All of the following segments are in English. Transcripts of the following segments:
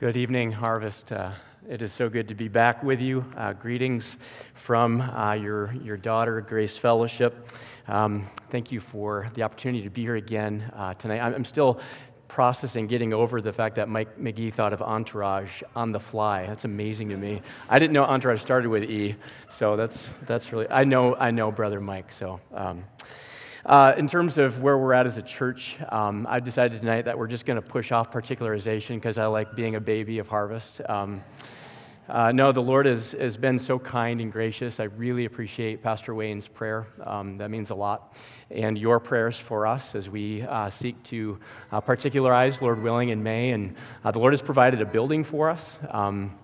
Good evening, Harvest. Uh, it is so good to be back with you. Uh, greetings from uh, your, your daughter, Grace Fellowship. Um, thank you for the opportunity to be here again uh, tonight. I'm, I'm, still processing getting over the fact that Mike McGee thought of Entourage on the fly. That's amazing to me. I didn't know Entourage started with E, so that's, that's really, I know, I know Brother Mike, so. Um, uh, in terms of where we're at as a church, um, I decided tonight that we're just going to push off particularization because I like being a baby of harvest. Um, uh, no, the Lord has, has been so kind and gracious. I really appreciate Pastor Wayne's prayer. Um, that means a lot. And your prayers for us as we uh, seek to uh, particularize, Lord willing, in May. And uh, the Lord has provided a building for us. Um,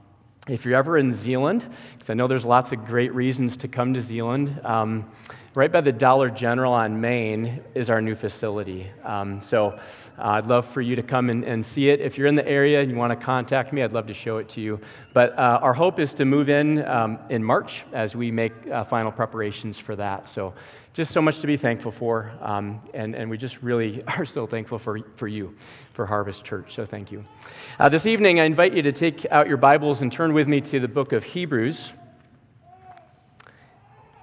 if you're ever in Zeeland, because I know there's lots of great reasons to come to Zeeland, um, right by the Dollar General on Main is our new facility. Um, so uh, I'd love for you to come and, and, see it. If you're in the area and you want to contact me, I'd love to show it to you. But uh, our hope is to move in um, in March as we make uh, final preparations for that. So just so much to be thankful for. Um, and, and we just really are so thankful for, for you, for Harvest Church. So thank you. Uh, this evening, I invite you to take out your Bibles and turn with me to the book of Hebrews.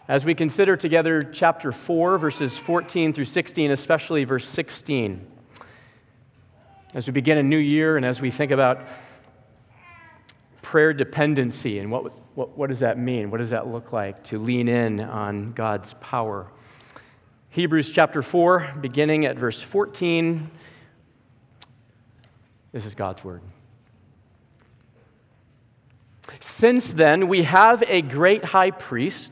As we consider together chapter 4, verses 14 through 16, especially verse 16, as we begin a new year and as we think about prayer dependency and what, what, what does that mean? What does that look like to lean in on God's power? Hebrews chapter 4, beginning at verse 14. This is God's word. Since then, we have a great high priest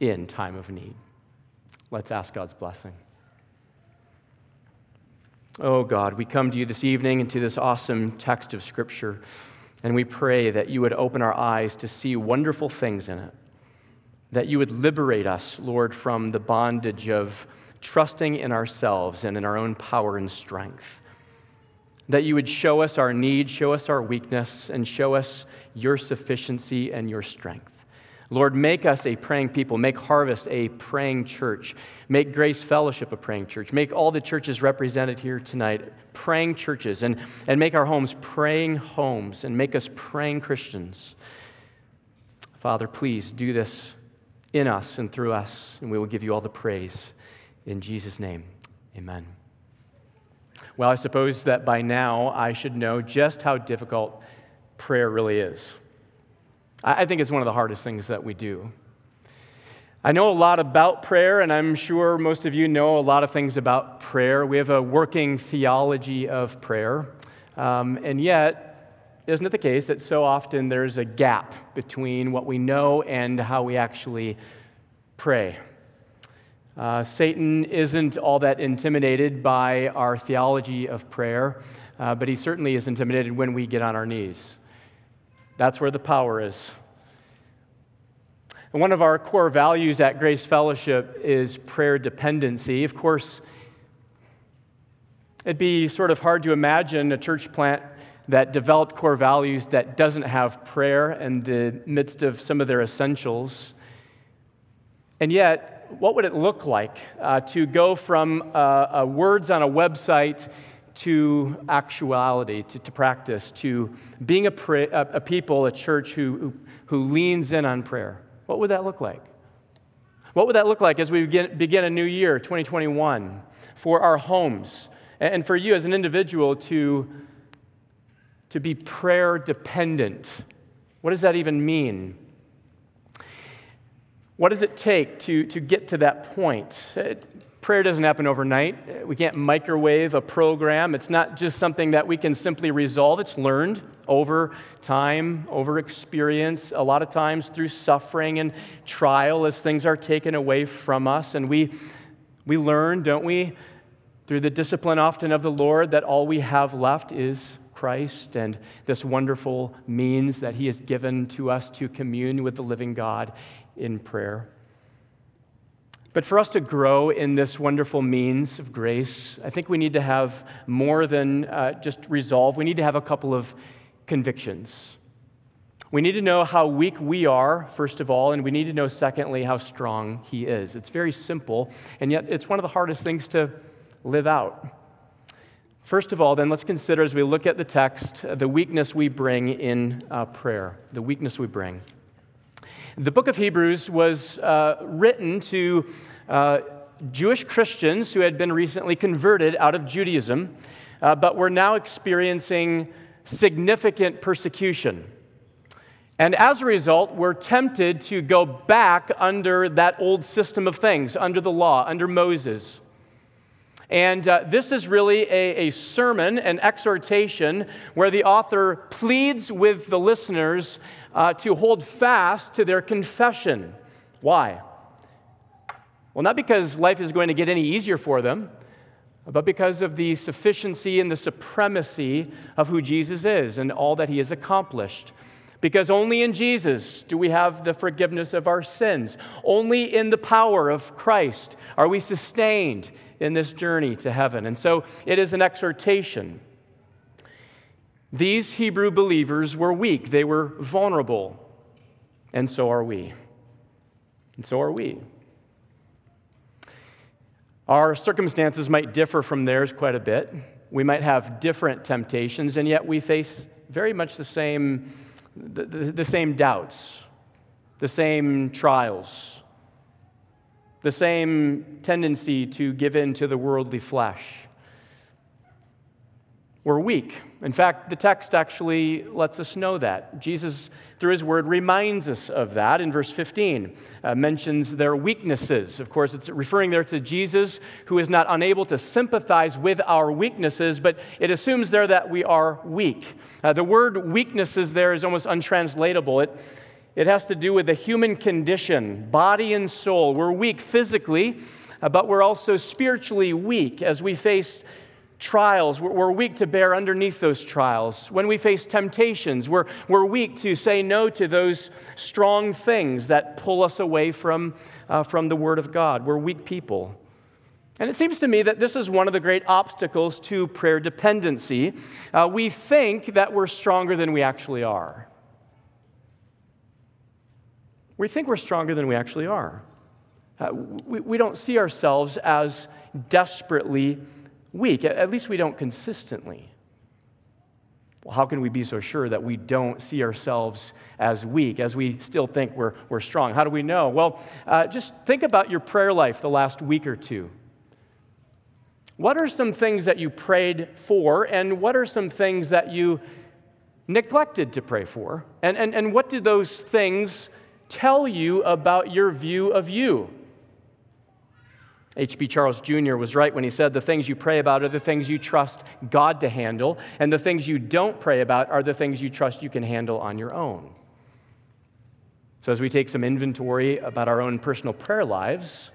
in time of need. Let's ask God's blessing. Oh God, we come to you this evening and to this awesome text of Scripture, and we pray that you would open our eyes to see wonderful things in it, that you would liberate us, Lord, from the bondage of trusting in ourselves and in our own power and strength, that you would show us our need, show us our weakness, and show us your sufficiency and your strength. Lord, make us a praying people. Make Harvest a praying church. Make Grace Fellowship a praying church. Make all the churches represented here tonight praying churches and, and make our homes praying homes and make us praying Christians. Father, please do this in us and through us, and we will give you all the praise. In Jesus' name, amen. Well, I suppose that by now I should know just how difficult prayer really is. I think it's one of the hardest things that we do. I know a lot about prayer, and I'm sure most of you know a lot of things about prayer. We have a working theology of prayer. Um, and yet, isn't it the case that so often there's a gap between what we know and how we actually pray? Uh, Satan isn't all that intimidated by our theology of prayer, uh, but he certainly is intimidated when we get on our knees. That's where the power is. And one of our core values at Grace Fellowship is prayer dependency. Of course, it'd be sort of hard to imagine a church plant that developed core values that doesn't have prayer in the midst of some of their essentials. And yet, what would it look like uh, to go from uh, words on a website to actuality, to, to practice, to being a, pray, a, a people, a church who, who, who, leans in on prayer? What would that look like? What would that look like as we begin, begin a new year, 2021, for our homes and for you as an individual to, to be prayer dependent? What does that even mean? What does it take to, to get to that point? Prayer doesn't happen overnight. We can't microwave a program. It's not just something that we can simply resolve. It's learned over time, over experience, a lot of times through suffering and trial as things are taken away from us. And we, we learn, don't we, through the discipline often of the Lord, that all we have left is Christ and this wonderful means that He has given to us to commune with the living God in prayer. But for us to grow in this wonderful means of grace, I think we need to have more than uh, just resolve. We need to have a couple of convictions. We need to know how weak we are, first of all, and we need to know, secondly, how strong He is. It's very simple, and yet it's one of the hardest things to live out. First of all, then, let's consider as we look at the text the weakness we bring in uh, prayer. The weakness we bring. The book of Hebrews was uh, written to uh, Jewish Christians who had been recently converted out of Judaism, uh, but were now experiencing significant persecution. And as a result, were tempted to go back under that old system of things, under the law, under Moses. And uh, this is really a, a sermon, an exhortation, where the author pleads with the listeners uh, to hold fast to their confession. Why? Well, not because life is going to get any easier for them, but because of the sufficiency and the supremacy of who Jesus is and all that he has accomplished. Because only in Jesus do we have the forgiveness of our sins. Only in the power of Christ are we sustained in this journey to heaven. And so it is an exhortation. These Hebrew believers were weak, they were vulnerable, and so are we. And so are we. Our circumstances might differ from theirs quite a bit. We might have different temptations, and yet we face very much the same, the, the, the same doubts, the same trials, the same tendency to give in to the worldly flesh. We're weak. In fact, the text actually lets us know that. Jesus, through his word, reminds us of that in verse 15, uh, mentions their weaknesses. Of course, it's referring there to Jesus, who is not unable to sympathize with our weaknesses, but it assumes there that we are weak. Uh, the word weaknesses there is almost untranslatable. It, it has to do with the human condition, body and soul. We're weak physically, uh, but we're also spiritually weak as we face trials. We're, weak to bear underneath those trials. When we face temptations, we're, we're weak to say no to those strong things that pull us away from, uh, from the Word of God. We're weak people. And it seems to me that this is one of the great obstacles to prayer dependency. Uh, we think that we're stronger than we actually are we think we're stronger than we actually are. Uh, we, we don't see ourselves as desperately weak, at least we don't consistently. Well, how can we be so sure that we don't see ourselves as weak, as we still think we're, we're strong? How do we know? Well, uh, just think about your prayer life the last week or two. What are some things that you prayed for, and what are some things that you neglected to pray for? And, and, and what do those things tell you about your view of you. H.B. Charles Jr. was right when he said the things you pray about are the things you trust God to handle, and the things you don't pray about are the things you trust you can handle on your own. So, as we take some inventory about our own personal prayer lives,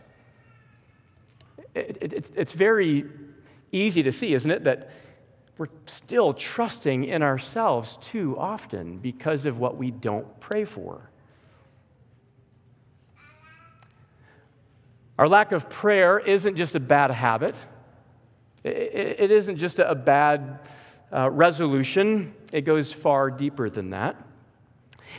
it, it, it's very easy to see, isn't it, that we're still trusting in ourselves too often because of what we don't pray for. Our lack of prayer isn't just a bad habit, it isn't just a bad uh, resolution, it goes far deeper than that.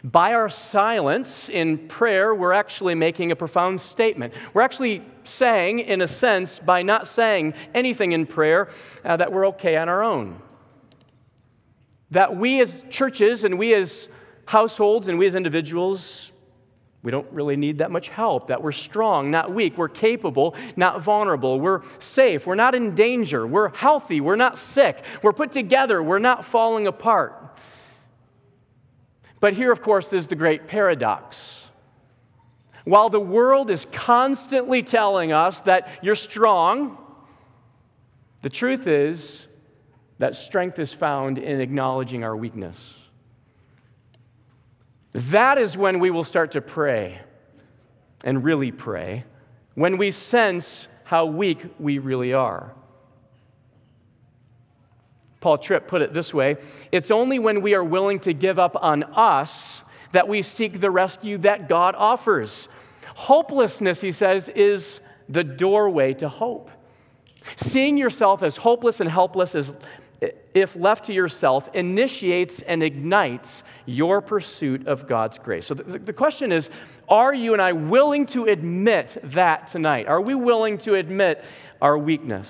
By our silence in prayer, we're actually making a profound statement. We're actually saying, in a sense, by not saying anything in prayer, uh, that we're okay on our own. That we as churches and we as households and we as individuals we don't really need that much help, that we're strong, not weak. We're capable, not vulnerable. We're safe. We're not in danger. We're healthy. We're not sick. We're put together. We're not falling apart. But here, of course, is the great paradox. While the world is constantly telling us that you're strong, the truth is that strength is found in acknowledging our weakness. That is when we will start to pray and really pray, when we sense how weak we really are. Paul Tripp put it this way It's only when we are willing to give up on us that we seek the rescue that God offers. Hopelessness, he says, is the doorway to hope. Seeing yourself as hopeless and helpless as if left to yourself initiates and ignites your pursuit of God's grace. So the, the question is are you and I willing to admit that tonight? Are we willing to admit our weakness?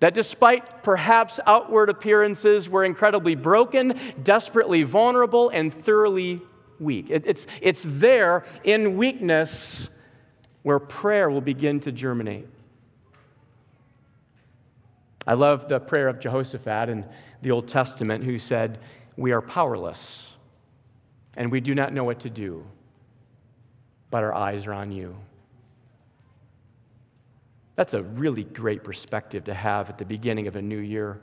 That despite perhaps outward appearances, we're incredibly broken, desperately vulnerable, and thoroughly weak. It, it's, it's there in weakness where prayer will begin to germinate. I love the prayer of Jehoshaphat in the Old Testament who said, We are powerless and we do not know what to do, but our eyes are on you. That's a really great perspective to have at the beginning of a new year.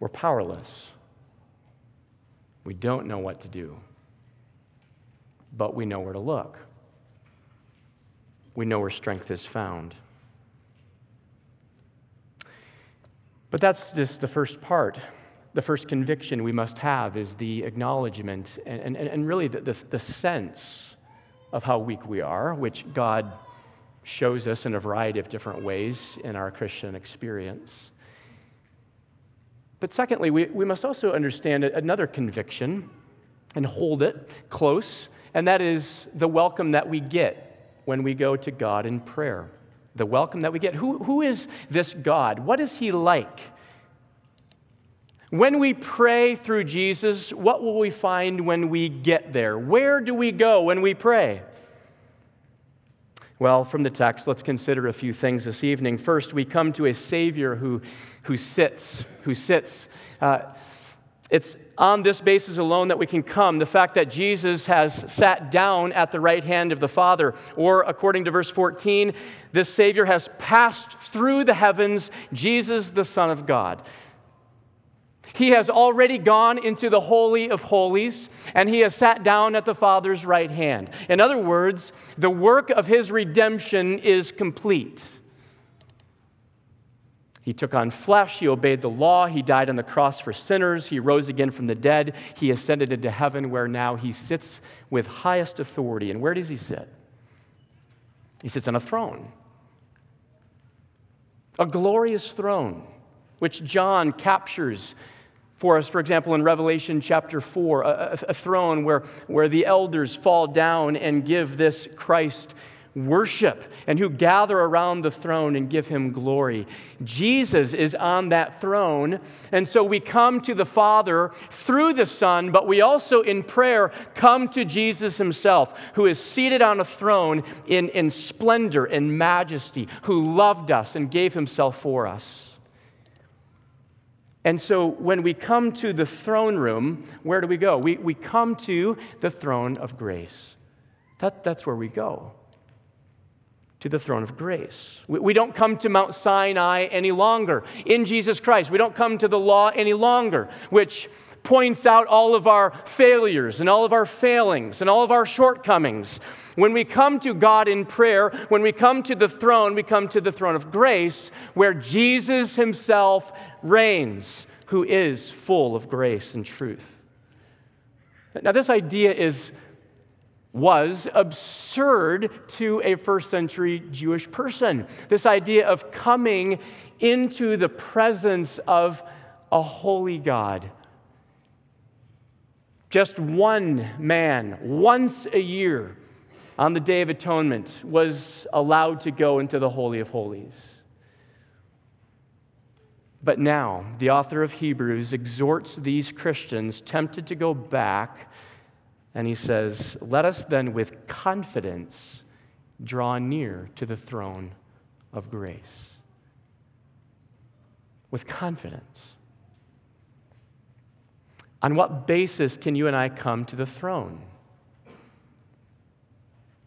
We're powerless. We don't know what to do, but we know where to look. We know where strength is found. But that's just the first part. The first conviction we must have is the acknowledgement and, and, and really the, the, the sense of how weak we are, which God shows us in a variety of different ways in our Christian experience. But secondly, we, we must also understand another conviction and hold it close, and that is the welcome that we get when we go to God in prayer the welcome that we get. Who, who is this God? What is he like? When we pray through Jesus, what will we find when we get there? Where do we go when we pray? Well, from the text, let's consider a few things this evening. First, we come to a Savior who, who sits, who sits. Uh, it's on this basis alone that we can come. The fact that Jesus has sat down at the right hand of the Father, or according to verse 14, this Savior has passed through the heavens, Jesus, the Son of God. He has already gone into the Holy of Holies, and he has sat down at the Father's right hand. In other words, the work of his redemption is complete. He took on flesh. He obeyed the law. He died on the cross for sinners. He rose again from the dead. He ascended into heaven, where now he sits with highest authority. And where does he sit? He sits on a throne, a glorious throne, which John captures for us, for example, in Revelation chapter 4, a, a, throne where, where the elders fall down and give this Christ worship and who gather around the throne and give him glory. Jesus is on that throne. And so we come to the Father through the Son, but we also in prayer come to Jesus himself, who is seated on a throne in, in splendor and majesty, who loved us and gave himself for us. And so when we come to the throne room, where do we go? We, we come to the throne of grace. That, that's where we go to the throne of grace. We, don't come to Mount Sinai any longer. In Jesus Christ, we don't come to the law any longer, which points out all of our failures and all of our failings and all of our shortcomings. When we come to God in prayer, when we come to the throne, we come to the throne of grace where Jesus himself reigns, who is full of grace and truth. Now, this idea is was absurd to a first century Jewish person. This idea of coming into the presence of a holy God. Just one man, once a year, on the Day of Atonement, was allowed to go into the Holy of Holies. But now, the author of Hebrews exhorts these Christians tempted to go back and he says, Let us then with confidence draw near to the throne of grace. With confidence. On what basis can you and I come to the throne?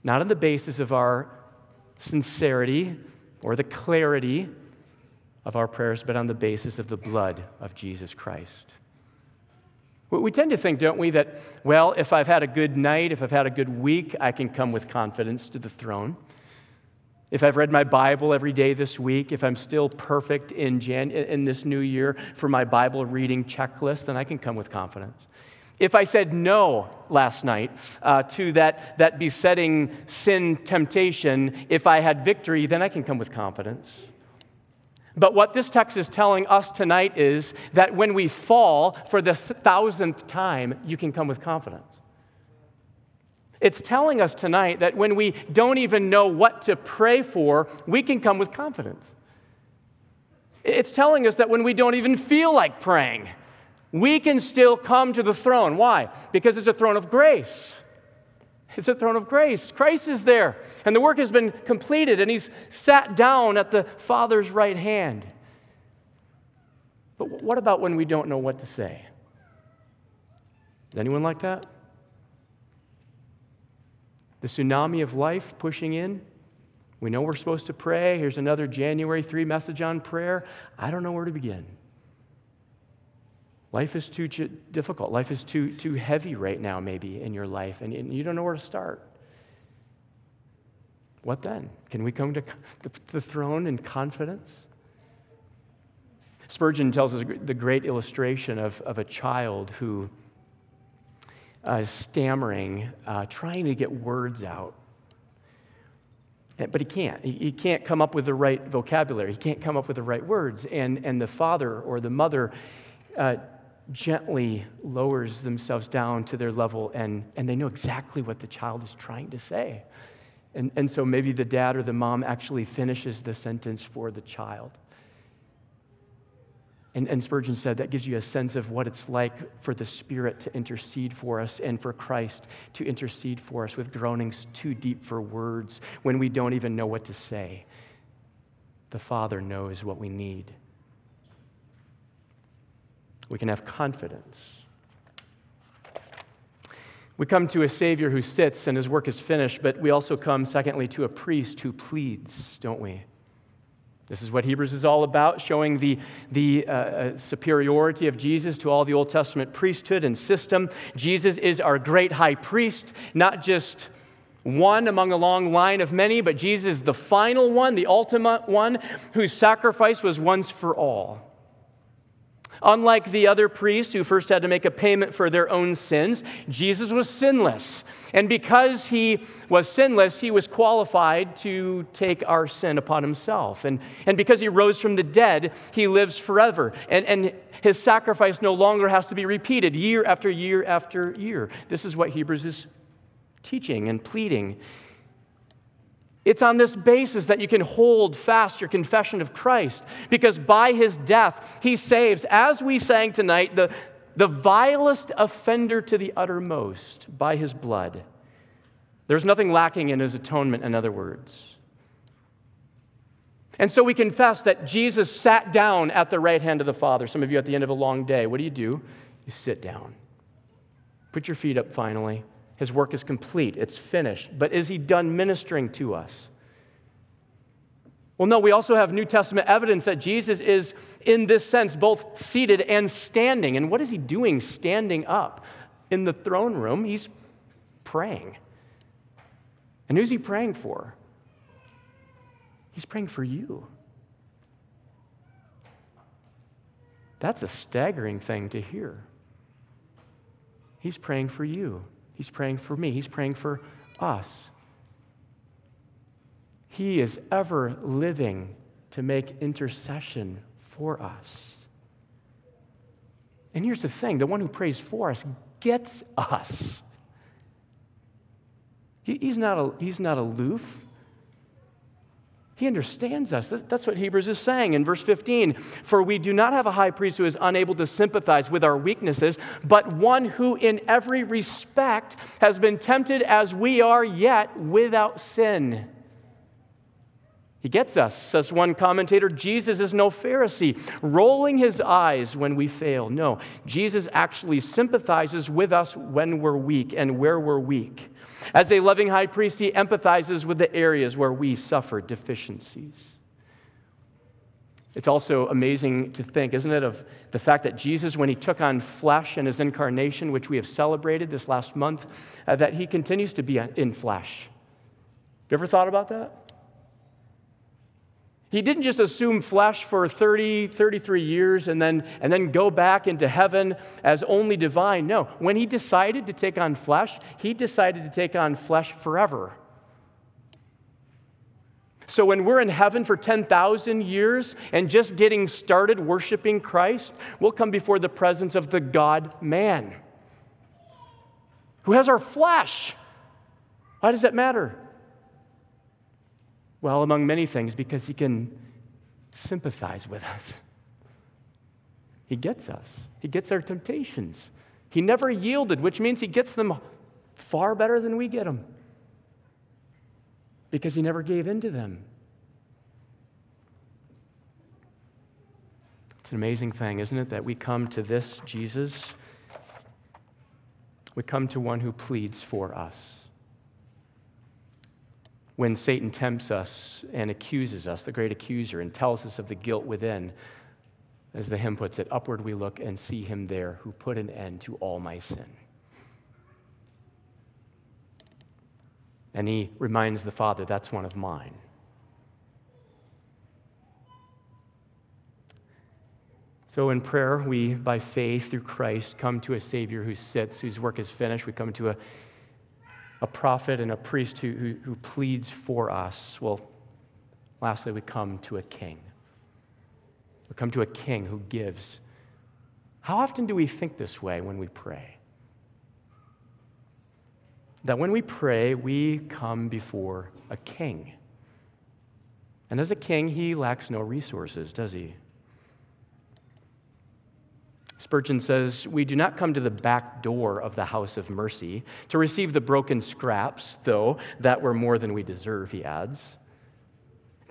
Not on the basis of our sincerity or the clarity of our prayers, but on the basis of the blood of Jesus Christ. We tend to think, don't we, that, well, if I've had a good night, if I've had a good week, I can come with confidence to the throne. if I've read my Bible every day this week, if I'm still perfect in, Jan- in this new year for my Bible reading checklist, then I can come with confidence. If I said no last night uh, to that, that besetting sin temptation, if I had victory, then I can come with confidence. But what this text is telling us tonight is that when we fall for the thousandth time, you can come with confidence. It's telling us tonight that when we don't even know what to pray for, we can come with confidence. It's telling us that when we don't even feel like praying, we can still come to the throne. Why? Because it's a throne of grace. It's a throne of grace. Christ is there, and the work has been completed, and he's sat down at the Father's right hand. But what about when we don't know what to say? Is anyone like that? the tsunami of life pushing in. We know we're supposed to pray. Here's another January 3 message on prayer. I don't know where to begin. Life is too difficult. Life is too, too heavy right now, maybe, in your life, and, you don't know where to start. What then? Can we come to the throne in confidence? Spurgeon tells us the great illustration of, of a child who uh, stammering, uh, trying to get words out. But he can't. He can't come up with the right vocabulary. He can't come up with the right words. And, and the father or the mother uh, gently lowers themselves down to their level, and, and they know exactly what the child is trying to say. And, and so maybe the dad or the mom actually finishes the sentence for the child. And, and, Spurgeon said that gives you a sense of what it's like for the Spirit to intercede for us and for Christ to intercede for us with groanings too deep for words when we don't even know what to say. The Father knows what we need. We can have confidence. We come to a Savior who sits and his work is finished, but we also come, secondly, to a priest who pleads, don't we? This is what Hebrews is all about, showing the, the uh, uh, superiority of Jesus to all the Old Testament priesthood and system. Jesus is our great high priest, not just one among a long line of many, but Jesus is the final one, the ultimate one, whose sacrifice was once for all. Unlike the other priests who first had to make a payment for their own sins, Jesus was sinless. And because he was sinless, he was qualified to take our sin upon himself. And, and because he rose from the dead, he lives forever. And, and his sacrifice no longer has to be repeated year after year after year. This is what Hebrews is teaching and pleading. It's on this basis that you can hold fast your confession of Christ, because by his death, he saves, as we sang tonight, the, the vilest offender to the uttermost by his blood. There's nothing lacking in his atonement, in other words. And so we confess that Jesus sat down at the right hand of the Father. Some of you at the end of a long day, what do you do? You sit down. Put your feet up finally. His work is complete, it's finished. But is he done ministering to us? Well, no, we also have New Testament evidence that Jesus is, in this sense, both seated and standing. And what is he doing standing up? In the throne room, he's praying. And who's he praying for? He's praying for you. That's a staggering thing to hear. He's praying for you. He's praying for me. He's praying for us. He is ever living to make intercession for us. And here's the thing the one who prays for us gets us. he's, not a, he's not aloof. He understands us. That's what Hebrews is saying in verse 15. For we do not have a high priest who is unable to sympathize with our weaknesses, but one who in every respect has been tempted as we are, yet without sin. He gets us, says one commentator. Jesus is no Pharisee, rolling his eyes when we fail. No, Jesus actually sympathizes with us when we're weak and where we're weak. As a loving high priest, he empathizes with the areas where we suffer deficiencies. It's also amazing to think, isn't it, of the fact that Jesus, when he took on flesh in his incarnation, which we have celebrated this last month, uh, that he continues to be in flesh. You ever thought about that? He didn't just assume flesh for 30, 33 years and then, and then go back into heaven as only divine. No, when he decided to take on flesh, he decided to take on flesh forever. So when we're in heaven for 10,000 years and just getting started worshiping Christ, we'll come before the presence of the God man who has our flesh. Why does that matter? Well, among many things, because he can sympathize with us. He gets us, he gets our temptations. He never yielded, which means he gets them far better than we get them because he never gave in to them. It's an amazing thing, isn't it, that we come to this Jesus? We come to one who pleads for us when Satan tempts us and accuses us, the great accuser, and tells us of the guilt within, as the hymn puts it, upward we look and see him there who put an end to all my sin. And he reminds the Father, that's one of mine. So in prayer, we, by faith through Christ, come to a Savior who sits, whose work is finished. We come to a a prophet and a priest who, who, who pleads for us. Well, lastly, we come to a king. We come to a king who gives. How often do we think this way when we pray? That when we pray, we come before a king. And as a king, he lacks no resources, does he? Spurgeon says, We do not come to the back door of the house of mercy to receive the broken scraps, though that were more than we deserve, he adds.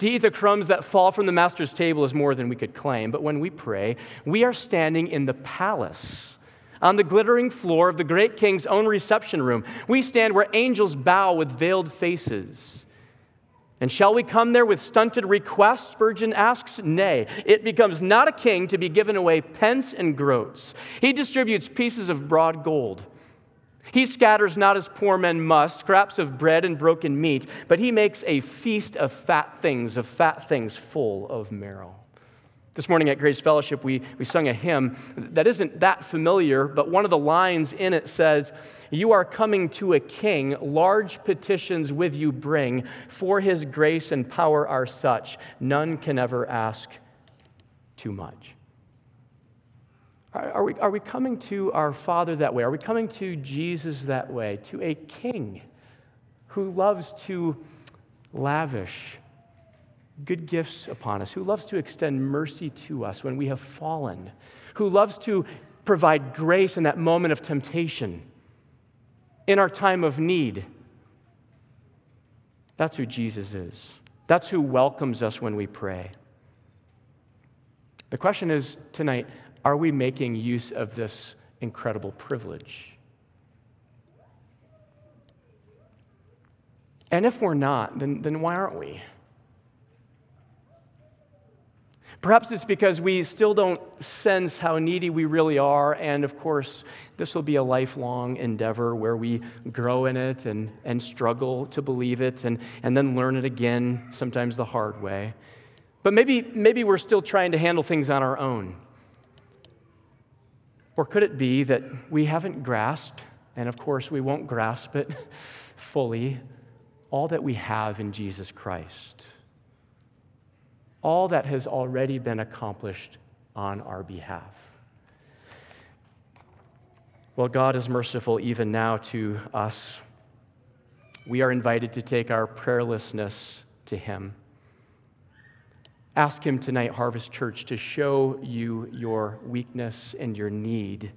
To eat the crumbs that fall from the master's table is more than we could claim, but when we pray, we are standing in the palace. On the glittering floor of the great king's own reception room, we stand where angels bow with veiled faces. And shall we come there with stunted requests? Spurgeon asks. Nay, it becomes not a king to be given away pence and groats. He distributes pieces of broad gold. He scatters not as poor men must, scraps of bread and broken meat, but he makes a feast of fat things, of fat things full of marrow. This morning at Grace Fellowship, we, we sung a hymn that isn't that familiar, but one of the lines in it says, You are coming to a king, large petitions with you bring, for his grace and power are such, none can ever ask too much. Are, we, are we coming to our Father that way? Are we coming to Jesus that way? To a king who loves to lavish good gifts upon us, who loves to extend mercy to us when we have fallen, who loves to provide grace in that moment of temptation, in our time of need. That's who Jesus is. That's who welcomes us when we pray. The question is tonight are we making use of this incredible privilege? And if we're not, then, then why aren't we? Perhaps it's because we still don't sense how needy we really are. And of course, this will be a lifelong endeavor where we grow in it and, and struggle to believe it and, and then learn it again, sometimes the hard way. But maybe, maybe we're still trying to handle things on our own. Or could it be that we haven't grasped, and of course we won't grasp it fully, all that we have in Jesus Christ? All that has already been accomplished on our behalf. Well, God is merciful even now to us. We are invited to take our prayerlessness to Him. Ask Him tonight, Harvest Church, to show you your weakness and your need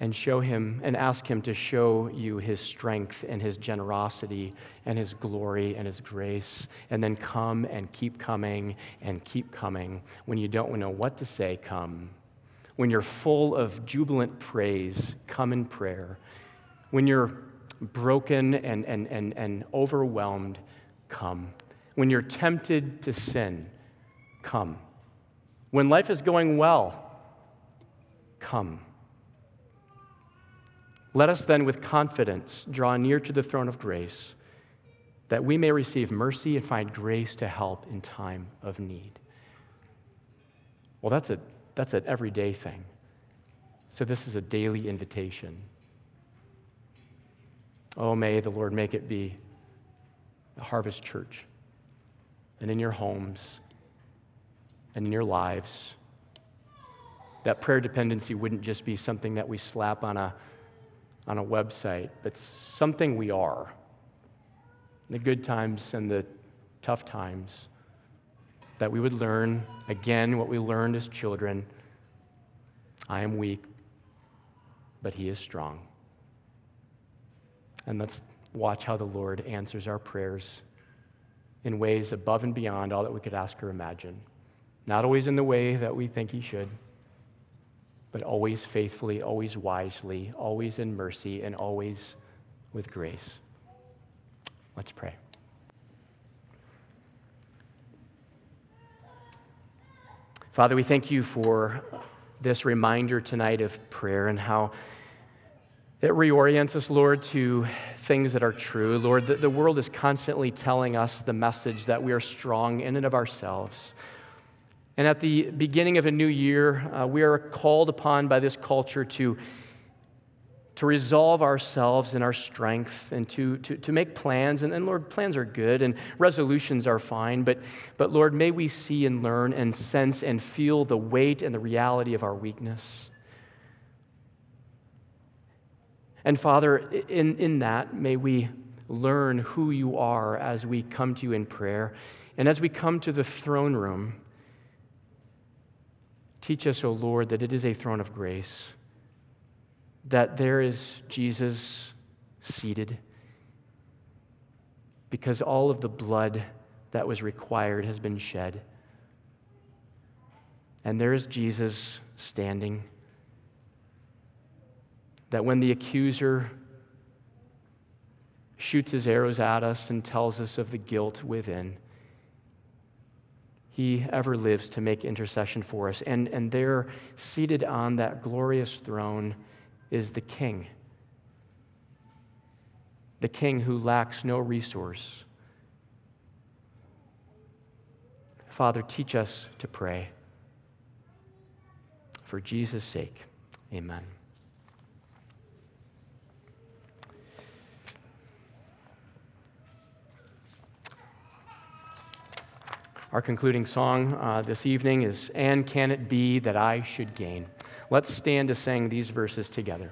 and show him and ask him to show you his strength and his generosity and his glory and his grace. And then come and keep coming and keep coming. When you don't know what to say come. When you're full of jubilant praise come in prayer. When you're broken and, and, and, and overwhelmed come. When you're tempted to sin come. When life is going well come let us then, with confidence, draw near to the throne of grace that we may receive mercy and find grace to help in time of need. Well, that's, a, that's an everyday thing. So this is a daily invitation. Oh, may the Lord make it be a harvest church and in your homes and in your lives. That prayer dependency wouldn't just be something that we slap on a, on a website, but something we are. The good times and the tough times. That we would learn, again, what we learned as children I am weak, but He is strong. And let's watch how the Lord answers our prayers in ways above and beyond all that we could ask or imagine. Not always in the way that we think He should, but always faithfully, always wisely, always in mercy, and always with grace. Let's pray. Father, we thank you for this reminder tonight of prayer and how it reorients us, Lord, to things that are true. Lord, the, the world is constantly telling us the message that we are strong in and of ourselves. And at the beginning of a new year, uh, we are called upon by this culture to, to resolve ourselves in our strength and to, to, to make plans. And, and Lord, plans are good and resolutions are fine. But, but Lord, may we see and learn and sense and feel the weight and the reality of our weakness. And Father, in, in that, may we learn who you are as we come to you in prayer. And as we come to the throne room, teach us, O Lord, that it is a throne of grace, that there is Jesus seated, because all of the blood that was required has been shed. And there is Jesus standing that when the accuser shoots his arrows at us and tells us of the guilt within, he ever lives to make intercession for us. And, and there, seated on that glorious throne, is the King. The King who lacks no resource. Father, teach us to pray. For Jesus' sake, amen. Our concluding song uh, this evening is And Can It Be That I Should Gain? Let's stand to sing these verses together.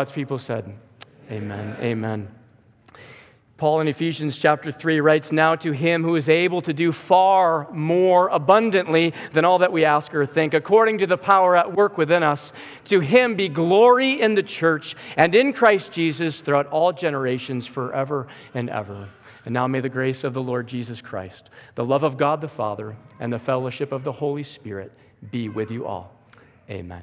God's people said, Amen. Amen. Paul in Ephesians chapter 3 writes, Now to him who is able to do far more abundantly than all that we ask or think, according to the power at work within us, to him be glory in the church and in Christ Jesus throughout all generations, forever and ever. And now may the grace of the Lord Jesus Christ, the love of God the Father, and the fellowship of the Holy Spirit be with you all. Amen.